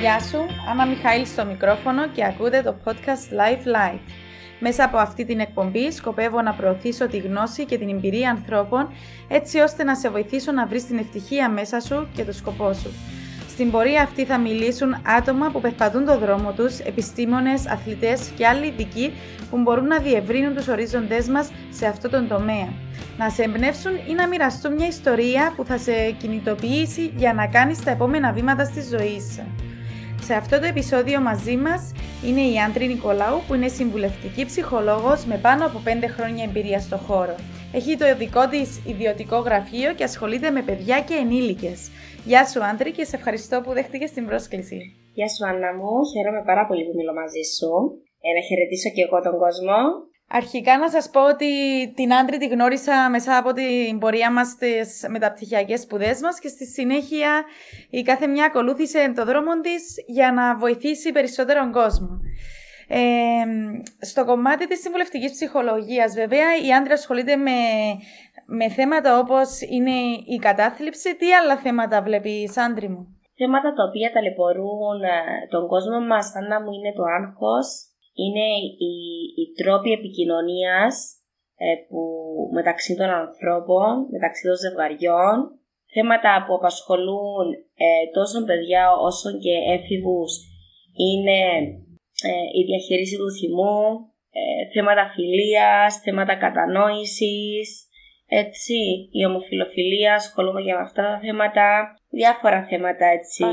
Γεια σου, Άννα Μιχαήλ στο μικρόφωνο και ακούτε το podcast Life Light. Μέσα από αυτή την εκπομπή σκοπεύω να προωθήσω τη γνώση και την εμπειρία ανθρώπων έτσι ώστε να σε βοηθήσω να βρεις την ευτυχία μέσα σου και το σκοπό σου. Στην πορεία αυτή θα μιλήσουν άτομα που περπατούν το δρόμο τους, επιστήμονες, αθλητές και άλλοι ειδικοί που μπορούν να διευρύνουν τους ορίζοντές μας σε αυτό τον τομέα. Να σε εμπνεύσουν ή να μοιραστούν μια ιστορία που θα σε κινητοποιήσει για να κάνεις τα επόμενα βήματα στη ζωή σου. Σε αυτό το επεισόδιο μαζί μας είναι η Άντρη Νικολάου που είναι συμβουλευτική ψυχολόγος με πάνω από 5 χρόνια εμπειρία στο χώρο. Έχει το δικό της ιδιωτικό γραφείο και ασχολείται με παιδιά και ενήλικες. Γεια σου Άντρη και σε ευχαριστώ που δέχτηκες την πρόσκληση. Γεια σου Άννα μου, χαίρομαι πάρα πολύ που μιλώ μαζί σου. Ε, να χαιρετήσω και εγώ τον κόσμο. Αρχικά να σας πω ότι την Άντρη τη γνώρισα μέσα από την πορεία μας στις μεταπτυχιακές σπουδές μας και στη συνέχεια η κάθε μια ακολούθησε το δρόμο της για να βοηθήσει περισσότερον κόσμο. Ε, στο κομμάτι της συμβουλευτικής ψυχολογίας βέβαια η Άντρη ασχολείται με, με θέματα όπως είναι η κατάθλιψη. Τι άλλα θέματα βλέπεις Άντρη μου; Θέματα τα οποία ταλαιπωρούν ε, τον κόσμο μας, Άννα μου, είναι το άγχος, είναι οι, οι τρόποι επικοινωνίας ε, που μεταξύ των ανθρώπων, μεταξύ των ζευγαριών, θέματα που απασχολούν ε, τόσο παιδιά όσο και έφηβους είναι ε, η διαχείριση του θυμού, ε, θέματα φιλίας, θέματα κατανόησης, έτσι, η ομοφιλοφιλία, ασχολούμαι για αυτά τα θέματα, διάφορα θέματα έτσι,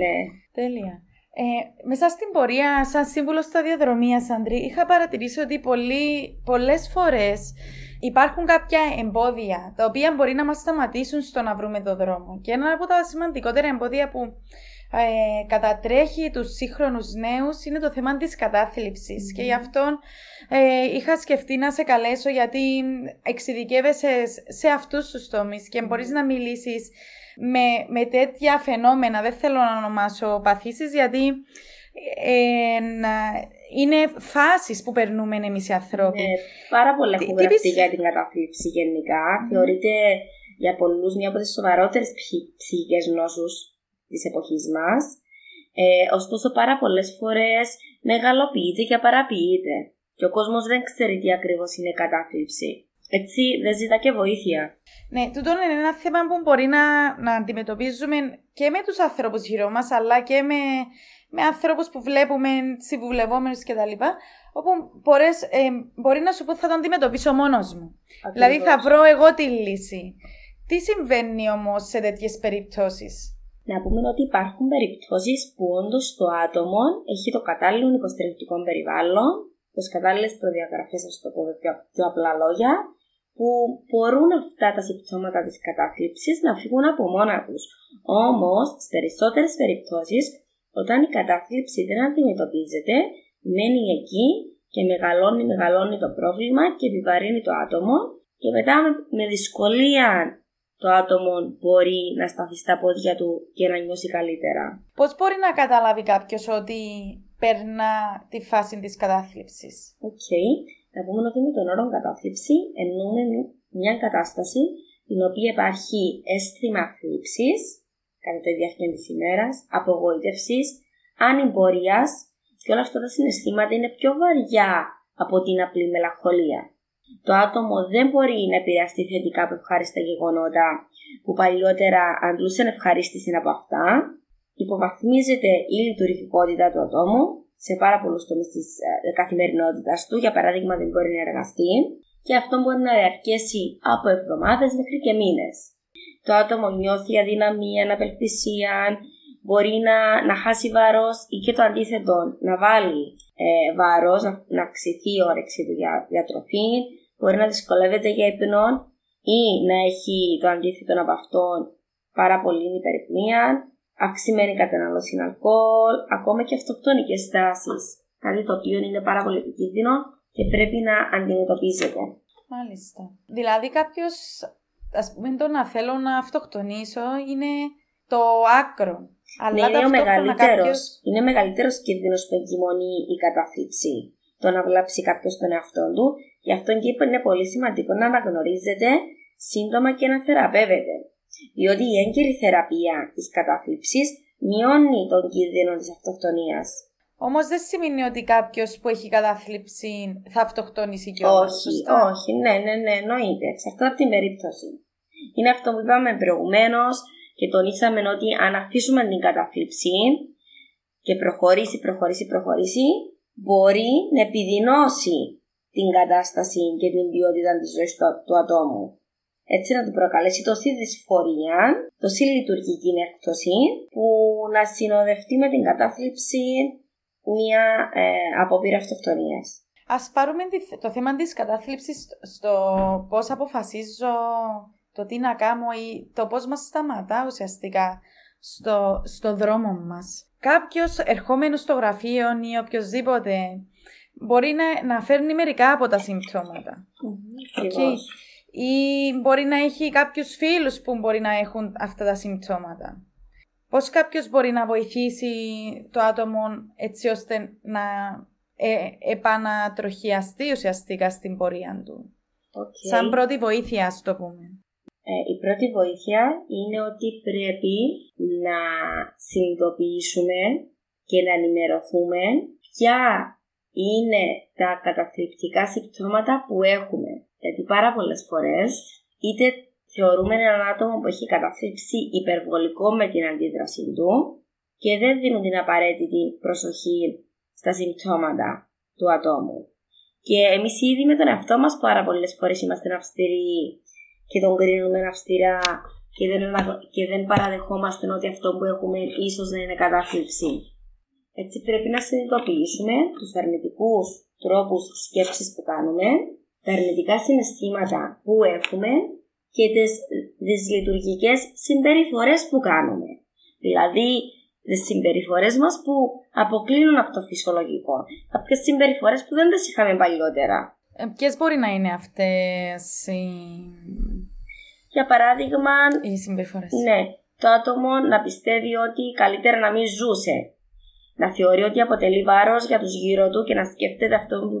ναι. Τέλεια. Ε, μέσα στην πορεία, σαν σύμβουλο σταδιοδρομίας, Αντρή, είχα παρατηρήσει ότι πολλοί, πολλές φορές υπάρχουν κάποια εμπόδια τα οποία μπορεί να μας σταματήσουν στο να βρούμε το δρόμο. Και ένα από τα σημαντικότερα εμπόδια που ε, κατατρέχει τους σύγχρονους νέους είναι το θέμα της κατάθλιψης και γι' αυτό ε, είχα σκεφτεί να σε καλέσω γιατί εξειδικεύεσαι σε αυτούς τους τομείς και μπορείς να μιλήσεις με, με τέτοια φαινόμενα, δεν θέλω να ονομάσω παθήσεις, γιατί ε, είναι φάσεις που περνούμε εμείς οι άνθρωποι. Ναι, πάρα πολλά έχουν γραφτεί για την κατάθλιψη γενικά. Mm. Θεωρείται για πολλούς μια από τις σοβαρότερες ψυχικές νόσους της εποχής μας. Ε, ωστόσο πάρα πολλές φορές μεγαλοποιείται και παραποιείται. Και ο κόσμος δεν ξέρει τι ακριβώς είναι η κατάθλιψη. Έτσι δεν ζητά και βοήθεια. Ναι, τούτο είναι ένα θέμα που μπορεί να, να αντιμετωπίζουμε και με τους ανθρώπους γύρω μας, αλλά και με, με ανθρώπους που βλέπουμε, συμβουλευόμενους κτλ. Όπου μπορείς, ε, μπορεί να σου πω θα το αντιμετωπίσω μόνος μου. Ακριβώς. Δηλαδή θα βρω εγώ τη λύση. Τι συμβαίνει όμως σε τέτοιες περιπτώσεις; Να πούμε ότι υπάρχουν περιπτώσεις που όντως το άτομο έχει το κατάλληλο υποστηρικτικό περιβάλλον, τις κατάλληλες προδιαγραφές, α το πω πιο, πιο απλά λόγια, που μπορούν αυτά τα συμπτώματα της κατάθλιψης να φύγουν από μόνα τους. Όμως, στις περισσότερες περιπτώσεις, όταν η κατάθλιψη δεν αντιμετωπίζεται, μένει εκεί και μεγαλώνει, μεγαλώνει το πρόβλημα και επιβαρύνει το άτομο και μετά με δυσκολία το άτομο μπορεί να σταθεί στα πόδια του και να νιώσει καλύτερα. Πώς μπορεί να καταλάβει κάποιος ότι περνά τη φάση της κατάθλιψης; Ok. Okay. Να πούμε ότι με τον όρο κατάθλιψη εννοούμε μια κατάσταση την οποία υπάρχει αίσθημα θλίψης κατά τη διάρκεια της ημέρας, απογοήτευσης, ανυμπορία και όλα αυτά τα συναισθήματα είναι πιο βαριά από την απλή μελαγχολία. Το άτομο δεν μπορεί να επηρεαστεί θετικά από ευχάριστα γεγονότα που παλιότερα αντλούσε ευχαρίστηση από αυτά. Υποβαθμίζεται η λειτουργικότητα του ατόμου σε πάρα πολλούς τομείς της ε, καθημερινότητας του. Για παράδειγμα, δεν μπορεί να εργαστεί και αυτό μπορεί να διαρκέσει από εβδομάδες μέχρι και μήνες. Το άτομο νιώθει αδυναμία, αναπελπισία, μπορεί να, να χάσει βάρος ή και το αντίθετο, να βάλει ε, βάρο, να, να αυξηθεί η όρεξη του για διατροφή, μπορεί να δυσκολεύεται για ύπνο ή να έχει το αντίθετο από αυτόν πάρα πολύ υπερπνία, αυξημένη κατανάλωση αλκοόλ, ακόμα και αυτοκτονικές στάσεις. Κάτι το οποίο είναι πάρα πολύ επικίνδυνο και πρέπει να αντιμετωπίζεται. Μάλιστα. Δηλαδή κάποιος, ας πούμε το να θέλω να αυτοκτονήσω είναι το άκρο. Αλλά ναι, είναι ο μεγαλύτερος κάποιος... είναι μεγαλύτερος κίνδυνος που εγκυμονεί η κατάθλιψη. Το να βλάψει κάποιος τον εαυτό του. Γι' αυτό και είναι πολύ σημαντικό να αναγνωρίζετε σύντομα και να θεραπεύετε διότι η έγκαιρη θεραπεία της κατάθλιψης μειώνει τον κίνδυνο της αυτοκτονίας. Όμως δεν σημαίνει ότι κάποιος που έχει κατάθλιψη θα αυτοκτονήσει κιόλας. Όχι, όχι, ναι, ναι, ναι, εννοείται. Εξαρτάται από την περίπτωση. Είναι αυτό που είπαμε προηγουμένως και τονίσαμε ότι αν αφήσουμε την κατάθλιψη και προχωρήσει, προχωρήσει, προχωρήσει, μπορεί να επιδεινώσει την κατάσταση και την ποιότητα της ζωής του, του ατόμου. Έτσι να του προκαλέσει τόση δυσφορία, τόση λειτουργική έκπτωση, που να συνοδευτεί με την κατάθλιψη μια ε, απόπειρα αυτοκτονίας. Α πάρουμε το θέμα της κατάθλιψης στο πώς αποφασίζω το τι να κάνω ή το πώς μας σταματά ουσιαστικά στο, στο δρόμο μας. Κάποιος ερχόμενος στο γραφείο ή οποιοδήποτε μπορεί να, να φέρνει μερικά από τα συμπτώματα. Okay. Ή μπορεί να έχει κάποιους φίλους που μπορεί να έχουν αυτά τα συμπτώματα. Πώς κάποιος μπορεί να βοηθήσει το άτομο έτσι ώστε να ε, επανατροχιαστεί ουσιαστικά στην πορεία του. Okay. Σαν πρώτη βοήθεια, ας το πούμε. Ε, η πρώτη βοήθεια είναι ότι πρέπει να συνειδητοποιήσουμε και να ενημερωθούμε ποια είναι τα καταθλιπτικά συμπτώματα που έχουμε. Γιατί πάρα πολλές φορές είτε θεωρούμε έναν άτομο που έχει καταθλίψει υπερβολικό με την αντίδραση του και δεν δίνουν την απαραίτητη προσοχή στα συμπτώματα του ατόμου. Και εμείς ήδη με τον εαυτό μας πάρα πολλές φορές είμαστε αυστηροί και τον κρίνουμε αυστηρά και δεν, και δεν παραδεχόμαστε ότι αυτό που έχουμε ίσως να είναι κατάθλιψη. Έτσι πρέπει να συνειδητοποιήσουμε τους αρνητικούς τρόπους σκέψης που κάνουμε, τα αρνητικά συναισθήματα που έχουμε και τις δυσλειτουργικές συμπεριφορές που κάνουμε. Δηλαδή, τις συμπεριφορές μας που αποκλίνουν από το φυσιολογικό. Κάποιες συμπεριφορές που δεν τις είχαμε παλιότερα. Ε, ποιες μπορεί να είναι αυτές οι για παράδειγμα, οι συμπεριφορές. Ναι, το άτομο να πιστεύει ότι καλύτερα να μην ζούσε. Να θεωρεί ότι αποτελεί βάρος για τους γύρω του και να σκέφτεται αυτό που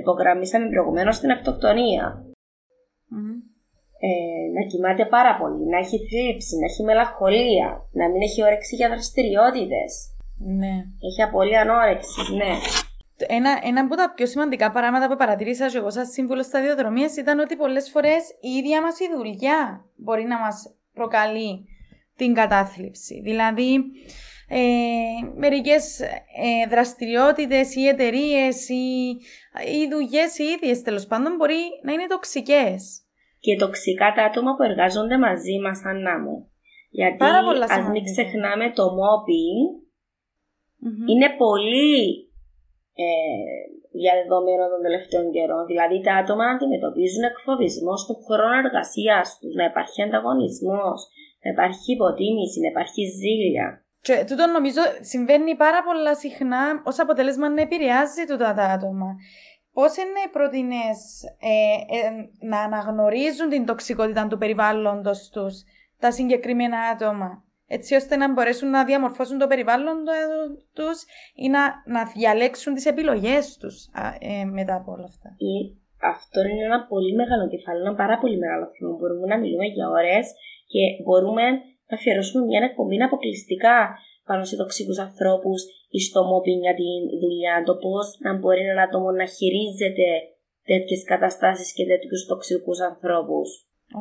υπογραμμίσαμε προηγουμένως στην αυτοκτονία. Ε, να κοιμάται πάρα πολύ, να έχει θλίψη, να έχει μελαγχολία, να μην έχει όρεξη για δραστηριότητες. Ναι. Έχει απολύτω ανόρεξης, ναι. Ένα, ένα από τα πιο σημαντικά πράγματα που παρατηρήσα και εγώ σαν σύμβουλο σταδιοδρομίας ήταν ότι πολλές φορές η ίδια μας η δουλειά μπορεί να μας προκαλεί την κατάθλιψη. Δηλαδή, ε, μερικές ε, δραστηριότητες ή εταιρείες ή, ή δουλειές οι ίδιες τέλος πάντων μπορεί να είναι τοξικές. Και τοξικά τα άτομα που εργάζονται μαζί μας, Ανά μου. Γιατί Πάρα ας μην ξεχνάμε το mobbing είναι πολύ ε, διαδεδομένο των τελευταίων καιρών. Δηλαδή τα άτομα να αντιμετωπίζουν εκφοβισμό στον χρόνο εργασίας τους, να υπάρχει ανταγωνισμός, να υπάρχει υποτίμηση, να υπάρχει ζήλια. Και τούτο νομίζω συμβαίνει πάρα πολλά συχνά ως αποτέλεσμα να επηρεάζει τούτα τα άτομα. Πώς είναι προτείνε ε, ε, να αναγνωρίζουν την τοξικότητα του περιβάλλοντος τους τα συγκεκριμένα άτομα; Έτσι ώστε να μπορέσουν να διαμορφώσουν το περιβάλλον τους ή να, να διαλέξουν τις επιλογές τους ε, μετά από όλα αυτά. Ή, αυτό είναι ένα πολύ μεγάλο κεφάλαιο, ένα πάρα πολύ μεγάλο θέμα. Μπορούμε να μιλούμε για ώρες και μπορούμε να αφιερώσουμε μια εκπομπή αποκλειστικά πάνω σε τοξικούς ανθρώπους ή στο mobbing για τη δουλειά, το πώς να μπορεί ένα άτομο να χειρίζεται τέτοιες καταστάσεις και τέτοιους τοξικούς ανθρώπους.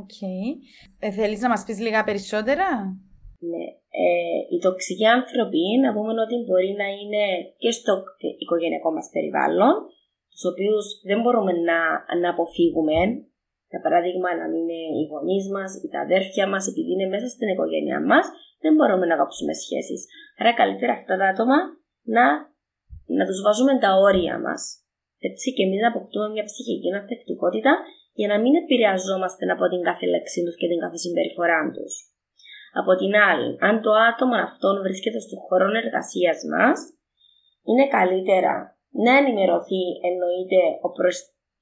Ok. Okay. Ε, Θέλεις να μας πεις λίγα περισσότερα; Ναι. Ε, οι τοξικοί άνθρωποι, να πούμε ότι μπορεί να είναι και στο οικογενειακό μας περιβάλλον, τους οποίους δεν μπορούμε να, να αποφύγουμε, για παράδειγμα να είναι οι γονείς μας ή τα αδέρφια μας, επειδή είναι μέσα στην οικογένειά μας, δεν μπορούμε να κόψουμε σχέσεις. Άρα καλύτερα αυτά τα άτομα να, να τους βάζουμε τα όρια μας. Έτσι και εμείς να αποκτούμε μια ψυχική ανθεκτικότητα για να μην επηρεαζόμαστε από την κάθε λέξη τους και την κάθε συμπεριφορά τους. Από την άλλη, αν το άτομο αυτόν βρίσκεται στον χώρο εργασίας μας, είναι καλύτερα να ενημερωθεί, εννοείται, ο προς,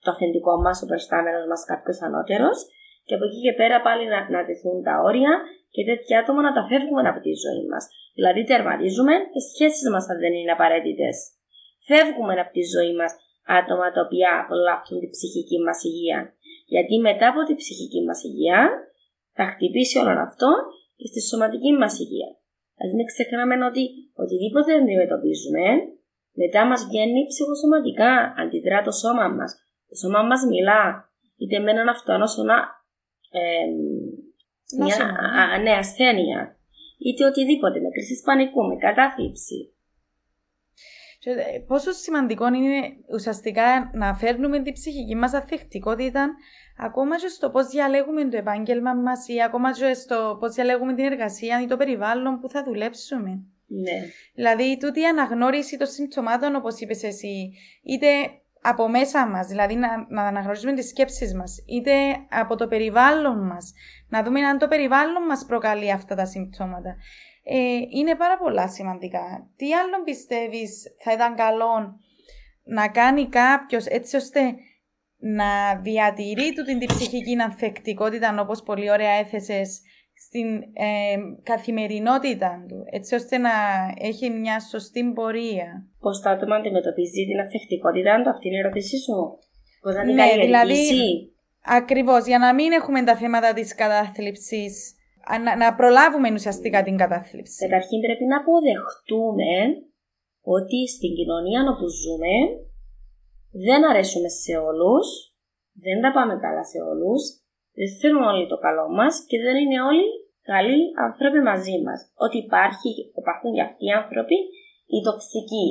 το αφεντικό μας, ο προστάμενο μας, κάποιος ανώτερος, και από εκεί και πέρα πάλι να, να τεθούν τα όρια και τέτοια άτομα να τα φεύγουμε από τη ζωή μας. Δηλαδή, τερματίζουμε τι σχέσεις μας, αν δεν είναι απαραίτητες. Φεύγουμε από τη ζωή μας άτομα τα οποία απολαύσουν την ψυχική μας υγεία. Γιατί μετά από την ψυχική μας υγεία θα χτυπήσει όλο αυτό και στη σωματική μας υγεία. Α μην ξεχνάμε ότι οτιδήποτε αντιμετωπίζουμε, μετά μας βγαίνει ψυχοσωματικά, αντιδρά το σώμα μας. Το σώμα μας μιλά, είτε με έναν αυτοάνωσονα ε, μια α, ναι, ασθένεια, είτε οτιδήποτε, με κρίση πανικού, με κατάθλιψη. Ε, πόσο σημαντικό είναι ουσιαστικά να φέρνουμε την ψυχική μας αθεκτικότητα ακόμα και στο πώς διαλέγουμε το επάγγελμα μας ή ακόμα και στο πώς διαλέγουμε την εργασία ή το περιβάλλον που θα δουλέψουμε. Ναι. Δηλαδή, τούτη η αναγνώριση των συμπτωμάτων, όπως είπες εσύ, είτε από μέσα μας, δηλαδή να, να αναγνωρίζουμε τις σκέψεις μας, είτε από το περιβάλλον μας, να δούμε αν το περιβάλλον μας προκαλεί αυτά τα συμπτώματα ε, είναι πάρα πολλά σημαντικά. Τι άλλο πιστεύεις θα ήταν καλό να κάνει κάποιος έτσι ώστε να διατηρεί του την ψυχική ανθεκτικότητα όπως πολύ ωραία έθεσες στην ε, καθημερινότητα του, έτσι ώστε να έχει μια σωστή πορεία. Πώς το άτομο αντιμετωπίζεις την ανθεκτικότητα του, αυτή είναι η ερώτησή σου; Πώς να την ναι, δηλαδή, ακριβώς, για να μην έχουμε τα θέματα της κατάθλιψης να, να προλάβουμε ουσιαστικά την κατάθλιψη. Καταρχήν πρέπει να αποδεχτούμε ότι στην κοινωνία όπου ζούμε δεν αρέσουμε σε όλους, δεν τα πάμε καλά σε όλους, δεν θέλουν όλοι το καλό μας και δεν είναι όλοι καλοί άνθρωποι μαζί μας. Ότι υπάρχει, υπάρχουν και αυτοί οι άνθρωποι οι τοξικοί.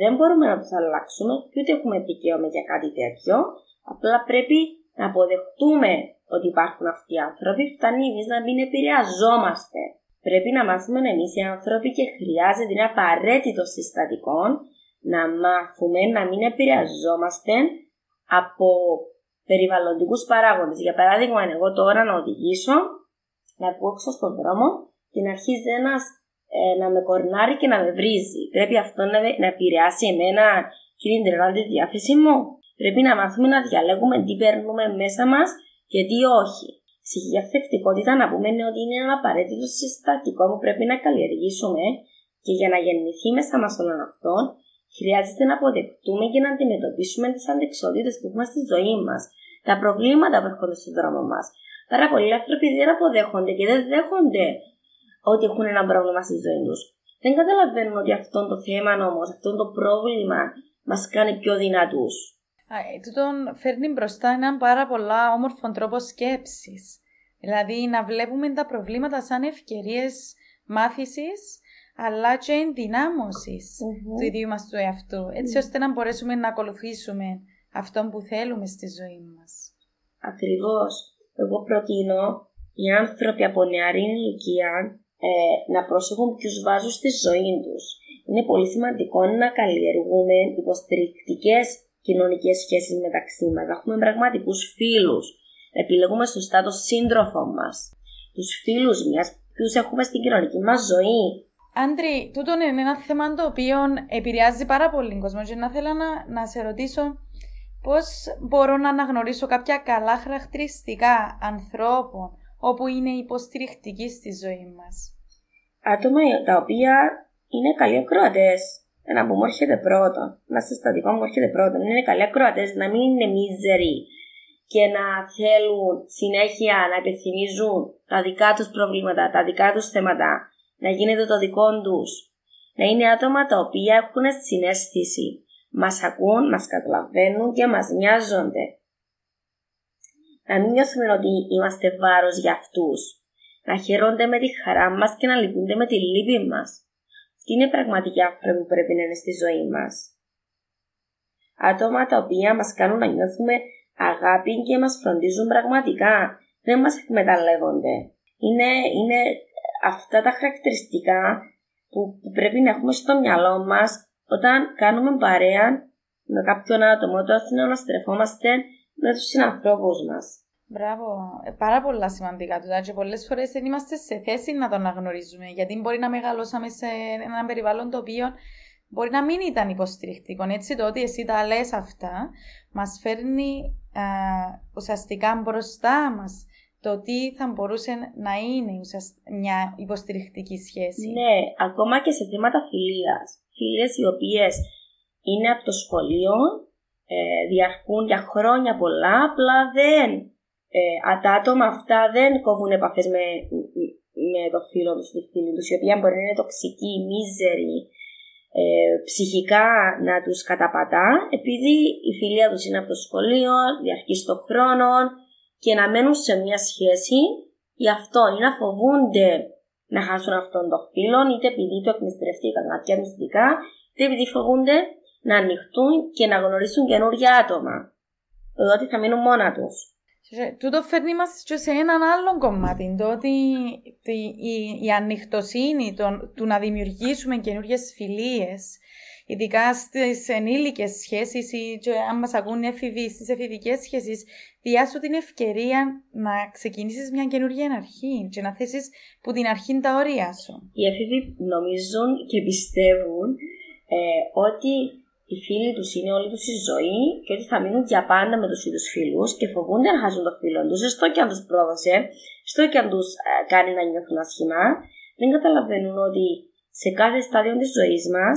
Δεν μπορούμε να τους αλλάξουμε και ούτε έχουμε δικαίωμα για κάτι τέτοιο. Απλά πρέπει να αποδεχτούμε ότι υπάρχουν αυτοί οι άνθρωποι, φτάνει εμείς να μην επηρεαζόμαστε. Πρέπει να μάθουμε εμείς οι άνθρωποι και χρειάζεται, είναι απαραίτητο συστατικό να μάθουμε να μην επηρεαζόμαστε από περιβαλλοντικούς παράγοντες. Για παράδειγμα, εγώ τώρα να οδηγήσω, να βγω έξω στον δρόμο και να αρχίζει ένας ε, να με κορνάρει και να με βρίζει. Πρέπει αυτό να, να επηρεάσει εμένα και την τη διάθεση μου. Πρέπει να μάθουμε να διαλέγουμε τι παίρνουμε μέσα μας και τι όχι. Ψυχική αυθεκτικότητα να πούμε είναι ότι είναι ένα απαραίτητο συστατικό που πρέπει να καλλιεργήσουμε και για να γεννηθεί μέσα μας όλων αυτών, χρειάζεται να αποδεχτούμε και να αντιμετωπίσουμε τις αντεξότητες που έχουμε στη ζωή μας, τα προβλήματα που έρχονται στον δρόμο μας. Πάρα πολλοί άνθρωποι δεν αποδέχονται και δεν δέχονται ότι έχουν ένα πρόβλημα στη ζωή τους. Δεν καταλαβαίνουν ότι αυτό το θέμα όμως, αυτό το πρόβλημα μας κάνει πιο δυνατούς. Ε, τούτον φέρνει μπροστά έναν πάρα πολλά όμορφο τρόπο σκέψης. Δηλαδή να βλέπουμε τα προβλήματα σαν ευκαιρίες μάθησης, αλλά και ενδυνάμωσης mm-hmm. του ίδιου μας του εαυτού, έτσι ώστε να μπορέσουμε να ακολουθήσουμε αυτό που θέλουμε στη ζωή μας. Ακριβώς. Εγώ προτείνω οι άνθρωποι από νεαρή ηλικία ε, να προσέχουν ποιους βάζουν στη ζωή τους. Είναι πολύ σημαντικό να καλλιεργούμε υποστηρικτικές κοινωνικές σχέσεις μεταξύ μας, να έχουμε πραγματικούς φίλους, να επιλέγουμε σωστά το σύντροφο μας, τους φίλους μα, ποιους έχουμε στην κοινωνική μας ζωή. Άντρι, τούτο είναι ένα θέμα το οποίο επηρεάζει πάρα πολύ τον κόσμο και να θέλω να, να σε ρωτήσω πώς μπορώ να αναγνωρίσω κάποια καλά χαρακτηριστικά ανθρώπων όπου είναι υποστηρικτικοί στη ζωή μας. Άτομα τα οποία είναι καλοί ακροατές, ένα που μου έρχεται πρώτο, ένα συστατικό μου έρχεται πρώτο, είναι καλοί ακροατές, να μην είναι μίζεροι και να θέλουν συνέχεια να επιθυμίζουν τα δικά τους προβλήματα, τα δικά τους θέματα, να γίνεται το δικό τους. Να είναι άτομα τα οποία έχουν συνέστηση, μας ακούν, μας καταλαβαίνουν και μας νοιάζονται. Να μην νιώθουμε ότι είμαστε βάρος για αυτούς. Να χαίρονται με τη χαρά μας και να λυπούνται με τη λύπη μας τι είναι πραγματικοί άνθρωποι που πρέπει να είναι στη ζωή μας; Άτομα τα οποία μας κάνουν να νιώθουμε αγάπη και μας φροντίζουν πραγματικά, δεν μας εκμεταλλεύονται. Είναι, είναι αυτά τα χαρακτηριστικά που, πρέπει να έχουμε στο μυαλό μας όταν κάνουμε παρέα με κάποιον άτομο, όταν να στρεφόμαστε με τους συνανθρώπους μας. Μπράβο. Ε, πάρα πολλά σημαντικά τούτα και πολλές φορές δεν είμαστε σε θέση να το αναγνωρίζουμε. Γιατί μπορεί να μεγαλώσαμε σε ένα περιβάλλον το οποίο μπορεί να μην ήταν υποστηρικτικό. Έτσι το ότι εσύ τα λες αυτά μας φέρνει α, ουσιαστικά μπροστά μας το τι θα μπορούσε να είναι μια υποστηρικτική σχέση. Ναι, ακόμα και σε θέματα φιλίας. Φίλε οι οποίες είναι από το σχολείο, ε, διαρκούν για χρόνια πολλά, απλά δεν ε, τα άτομα αυτά δεν κόβουν επαφές με, με το φίλο τους, τη φίλη τους, η οποία μπορεί να είναι τοξική, μίζερη, ε, ψυχικά να τους καταπατά, επειδή η φιλία τους είναι από το σχολείο, διαρκεί στον χρόνο και να μένουν σε μια σχέση γι' αυτό ή να φοβούνται να χάσουν αυτόν τον φίλο, είτε επειδή το εκμυστηρευτήκαν κάποια μυστικά, είτε επειδή φοβούνται να ανοιχτούν και να γνωρίσουν καινούργια άτομα. Το ότι θα μείνουν μόνα του. Τούτο φέρνει μας και σε έναν άλλο κομμάτι, το ότι η, η ανοιχτοσύνη το, του να δημιουργήσουμε καινούργιες φιλίες, ειδικά στις ενήλικες σχέσεις ή και αν μας ακούν οι εφηβοί, στις εφηβικές σχέσεις, διάσου την ευκαιρία να ξεκινήσεις μια καινούργια αρχή και να θέσεις που την αρχή τα όρια σου. Οι εφηβοί νομίζουν και πιστεύουν ε, ότι οι φίλοι τους είναι όλη τους η ζωή και ότι θα μείνουν για πάντα με τους ίδιους φίλους και φοβούνται να χάσουν το φίλο τους, στο και αν τους πρόδωσε, στο και αν τους ε, κάνει να νιώθουν άσχημα, δεν καταλαβαίνουν ότι σε κάθε στάδιο της ζωής μας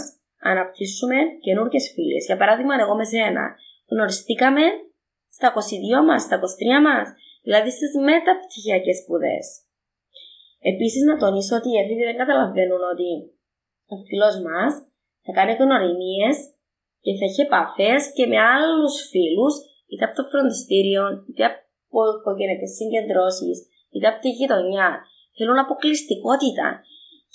αναπτύσσουμε καινούργιες φίλες. Για παράδειγμα, εγώ με σένα γνωριστήκαμε στα 22 μας, στα 23 μας, δηλαδή στις μεταπτυχιακές σπουδές. Επίσης, να τονίσω ότι οι έφηβοι δεν καταλαβαίνουν ότι ο φίλος μας θα κάνει γνωριμίες και θα έχει επαφές και με άλλους φίλους, είτε από το φροντιστήριο, είτε από οικογενειακέ συγκεντρώσεις, είτε από τη γειτονιά. Θέλουν αποκλειστικότητα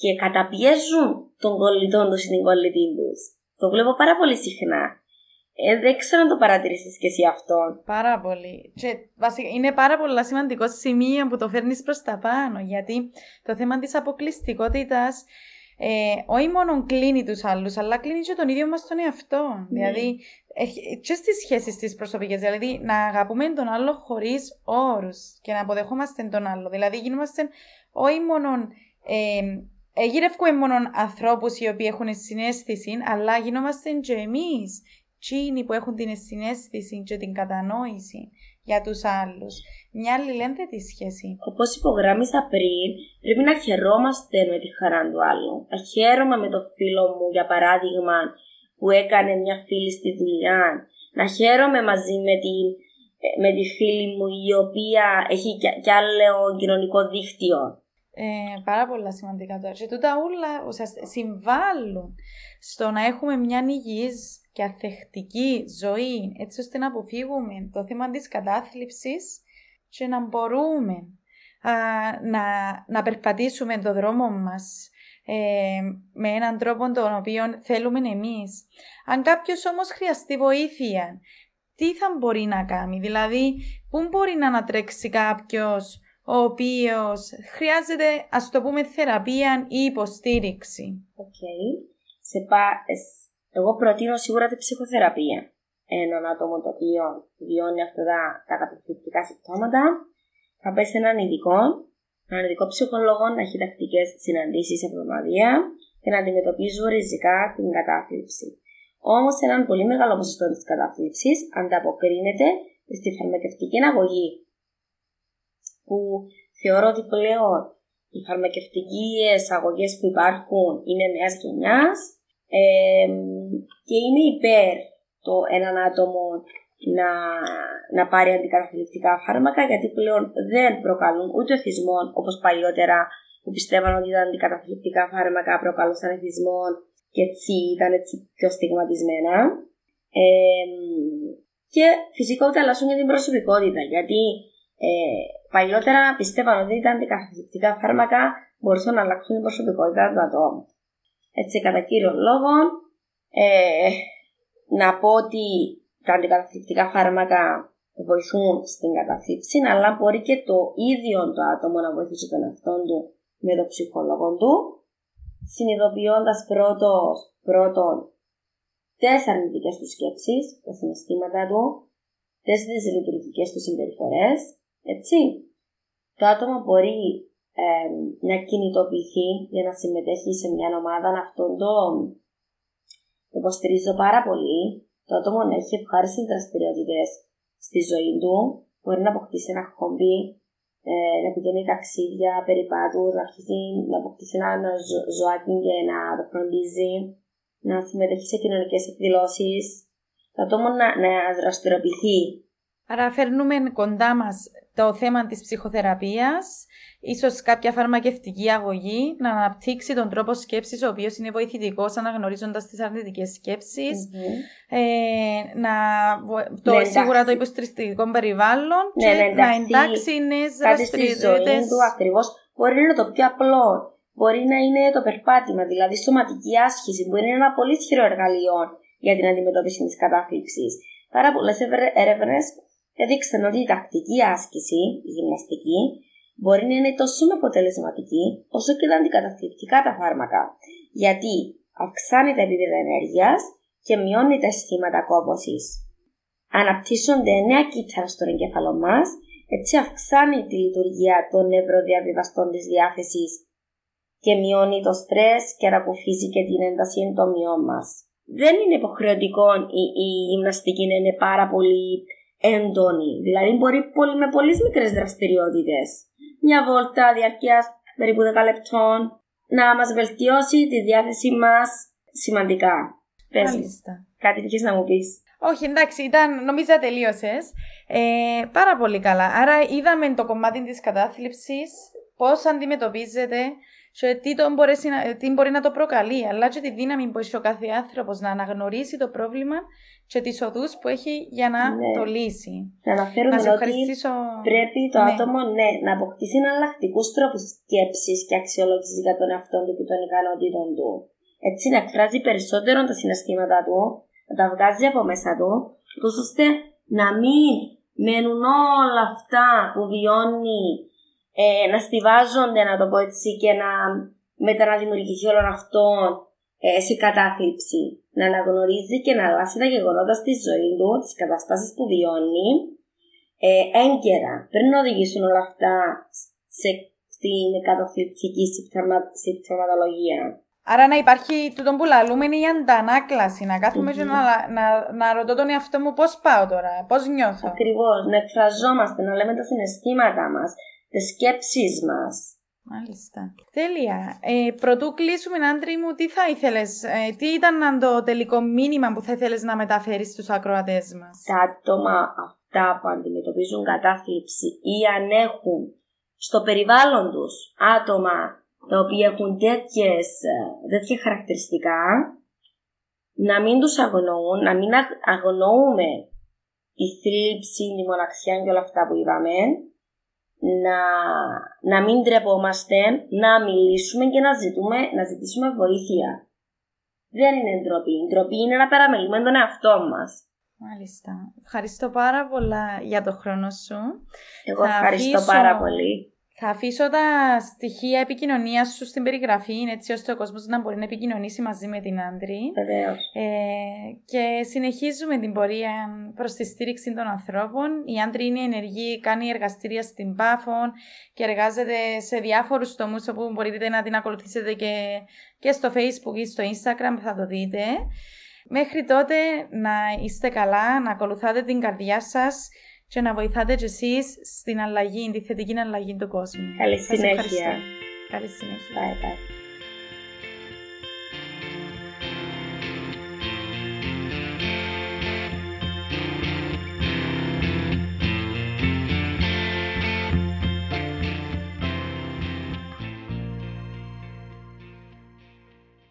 και καταπιέζουν τον κολλητό τους ή την κολλητή τους. Το βλέπω πάρα πολύ συχνά. Ε, δεν ξέρω αν το παρατηρήσεις και εσύ αυτό. Πάρα πολύ. Και βασικά είναι πάρα πολύ σημαντικό σημείο που το φέρνεις προς τα πάνω. Γιατί το θέμα της αποκλειστικότητας ε, όχι μόνο κλείνει τους άλλους, αλλά κλείνει και τον ίδιο μας τον εαυτό. Ναι. Δηλαδή, και στις σχέσεις της προσωπικές, δηλαδή να αγαπούμε τον άλλο χωρίς όρους και να αποδεχόμαστε τον άλλο. Δηλαδή, γινόμαστε όχι μόνο. Ε, ε, μόνο ανθρώπους οι οποίοι έχουν συνέστηση, αλλά γινόμαστε και εμείς, εκείνοι που έχουν την συνέστηση και την κατανόηση για τους άλλους μια αλληλένδετη σχέση. Όπως υπογράμμισα πριν, πρέπει να χαιρόμαστε με τη χαρά του άλλου. Να χαίρομαι με το φίλο μου, για παράδειγμα, που έκανε μια φίλη στη δουλειά. Να χαίρομαι μαζί με τη, με τη φίλη μου η οποία έχει κι άλλο κοινωνικό δίκτυο. Ε, πάρα πολλά σημαντικά τώρα. Και τούτα όλα συμβάλλουν στο να έχουμε μια υγιής και αθεκτική ζωή, έτσι ώστε να αποφύγουμε το θέμα της κατάθλιψης και να μπορούμε να, να περπατήσουμε το δρόμο μας ε, με έναν τρόπο τον οποίο θέλουμε εμείς. Αν κάποιος όμως χρειαστεί βοήθεια, τι θα μπορεί να κάνει, δηλαδή πού μπορεί να ανατρέξει κάποιος ο οποίος χρειάζεται, ας το πούμε, θεραπεία ή υποστήριξη; Οκ. Okay. Ε, Εγώ προτείνω σίγουρα την ψυχοθεραπεία έναν άτομο το οποίο βιώνει αυτά τα, τα καταθλιπτικά συμπτώματα, θα πέσει έναν ειδικό, έναν ειδικό ψυχολόγο να έχει τακτικές συναντήσεις εβδομαδία και να αντιμετωπίζουν ριζικά την κατάθλιψη. Όμως, έναν πολύ μεγάλο ποσοστό της κατάθλιψης ανταποκρίνεται στη φαρμακευτική αγωγή, που θεωρώ ότι πλέον οι φαρμακευτικές αγωγές που υπάρχουν είναι νέας γενιάς ε, και είναι υπέρ το έναν άτομο να, να πάρει αντικαταθλιπτικά φάρμακα γιατί πλέον δεν προκαλούν ούτε εθισμό όπως παλιότερα που πιστεύαν ότι τα αντικαταθλιπτικά φάρμακα προκαλούσαν εθισμό και έτσι ήταν έτσι πιο στιγματισμένα. Ε, και φυσικά ούτε αλλάσουν για την προσωπικότητα γιατί ε, παλιότερα πιστεύαν ότι τα αντικαταθλιπτικά φάρμακα μπορούσαν να αλλάξουν την προσωπικότητα του ατόμου. Έτσι, κατά κύριο λόγο, ε, να πω ότι τα αντικαταθλιπτικά φάρμακα βοηθούν στην καταθλίψη, αλλά μπορεί και το ίδιο το άτομο να βοηθήσει τον εαυτό του με τον ψυχολόγο του, συνειδητοποιώντας πρώτον τι αρνητικές του σκέψεις, τα συναισθήματα του, τι δυσλειτουργικέ του συμπεριφορές, έτσι. Το άτομο μπορεί ε, να κινητοποιηθεί για να συμμετέχει σε μια ομάδα αυτόν το το υποστηρίζω πάρα πολύ. Το άτομο να έχει ευχάριστες δραστηριότητες στη ζωή του. Μπορεί να αποκτήσει ένα χόμπι, ε, να πηγαίνει ταξίδια, περιπάτους, να αρχίσει να αποκτήσει ένα ζω, ζωάκι και να το φροντίζει, να συμμετέχει σε κοινωνικές εκδηλώσεις. Το άτομο να, να δραστηριοποιηθεί. Άρα φέρνουμε κοντά μας το θέμα της ψυχοθεραπείας, ίσως κάποια φαρμακευτική αγωγή, να αναπτύξει τον τρόπο σκέψης, ο οποίος είναι βοηθητικός αναγνωρίζοντας τις αρνητικές σκέψεις, mm-hmm. ε, να, το, ναι, σίγουρα το υποστηριστικό περιβάλλον ναι, και ναι, να εντάξει νέες δραστηριότητες. του ακριβώς. Μπορεί να είναι το πιο απλό. Μπορεί να είναι το περπάτημα, δηλαδή σωματική άσκηση. Μπορεί να είναι ένα πολύ ισχυρό εργαλείο για την αντιμετώπιση της κατάθλιψης. Πάρα πολλές έρευνε έδειξαν ότι η τακτική άσκηση, η γυμναστική, μπορεί να είναι τόσο αποτελεσματική όσο και τα αντικαταθλιπτικά τα φάρμακα. Γιατί αυξάνει τα επίπεδα ενέργειας και μειώνει τα αισθήματα κόπωση. Αναπτύσσονται νέα κύτταρα στον εγκέφαλο μας, έτσι αυξάνει τη λειτουργία των νευροδιαβιβαστών της διάθεσης και μειώνει το στρες και ανακουφίζει και την ένταση εντομιών μας. Δεν είναι υποχρεωτικό η, η γυμναστική να είναι πάρα πολύ έντονη. Δηλαδή μπορεί πολύ, με πολύ μικρές δραστηριότητες. Μια βόλτα διαρκείας περίπου 10 λεπτών να μας βελτιώσει τη διάθεσή μας σημαντικά. Πες κάτι που να μου πεις. Όχι, εντάξει, ήταν, νομίζω τελείωσες. Ε, πάρα πολύ καλά. Άρα είδαμε το κομμάτι της κατάθλιψης, πώς αντιμετωπίζεται και τι, μπορεί, τι μπορεί να το προκαλεί, αλλά και τη δύναμη που έχει ο κάθε άνθρωπο να αναγνωρίσει το πρόβλημα και τι οδού που έχει για να ναι. το λύσει. Να αναφέρουμε να ότι πρέπει το ναι. άτομο ναι, να αποκτήσει εναλλακτικού τρόπου σκέψη και αξιολόγηση για τον εαυτό του και των ικανότητων του. Έτσι να εκφράζει περισσότερο τα συναισθήματα του, να τα βγάζει από μέσα του, ώστε να μην μένουν όλα αυτά που βιώνει ε, να στηβάζονται, να το πω έτσι, και να μετά να δημιουργηθεί όλο αυτό ε, σε κατάθλιψη. Να αναγνωρίζει και να αλλάξει τα γεγονότα στη ζωή του, τις καταστάσεις που βιώνει, ε, έγκαιρα, πριν να οδηγήσουν όλα αυτά σε, στην καταθλιπτική συμπτωματολογία. Άρα να υπάρχει τούτο που λαλούμε είναι η αντανάκλαση. Να καθουμε και να, να, να ρωτώ τον εαυτό μου πώς πάω τώρα, πώς νιώθω. Ακριβώς. Να εκφραζόμαστε, να λέμε τα συναισθήματά μας, τις σκέψεις μας. Μάλιστα. Τέλεια. Ε, πρωτού κλείσουμε, Άντρη μου, τι θα ήθελες, ε, τι ήταν το τελικό μήνυμα που θα ήθελες να μεταφέρεις στους ακροατές μας; Τα άτομα αυτά που αντιμετωπίζουν κατάθλιψη ή αν έχουν στο περιβάλλον τους άτομα τα οποία έχουν τέτοιες, ε, τέτοια χαρακτηριστικά, να μην τους αγνοούν, να μην αγνοούμε τη θλίψη, τη μοναξιά και όλα αυτά που είπαμε, να, να μην τρεπόμαστε, να μιλήσουμε και να, ζητούμε, να ζητήσουμε βοήθεια. Δεν είναι ντροπή. Η ντροπή είναι να παραμελούμε τον εαυτό μας. Μάλιστα. Ευχαριστώ πάρα πολλά για το χρόνο σου. Εγώ ευχαριστώ πάρα πολύ. Θα αφήσω τα στοιχεία επικοινωνίας σου στην περιγραφή, έτσι ώστε ο κόσμος να μπορεί να επικοινωνήσει μαζί με την άντρη. Βεβαίως. Ε, και συνεχίζουμε την πορεία προς τη στήριξη των ανθρώπων. Η άντρη είναι ενεργή, κάνει εργαστήρια στην Πάφων και εργάζεται σε διάφορους τομεί όπου μπορείτε να την ακολουθήσετε και, και στο Facebook ή στο Instagram, θα το δείτε. Μέχρι τότε να είστε καλά, να ακολουθάτε την καρδιά σας και να βοηθάτε κι εσείς στην αλλαγή, τη θετική αλλαγή του κόσμου. Καλή συνέχεια. Καλή συνέχεια. Bye, bye.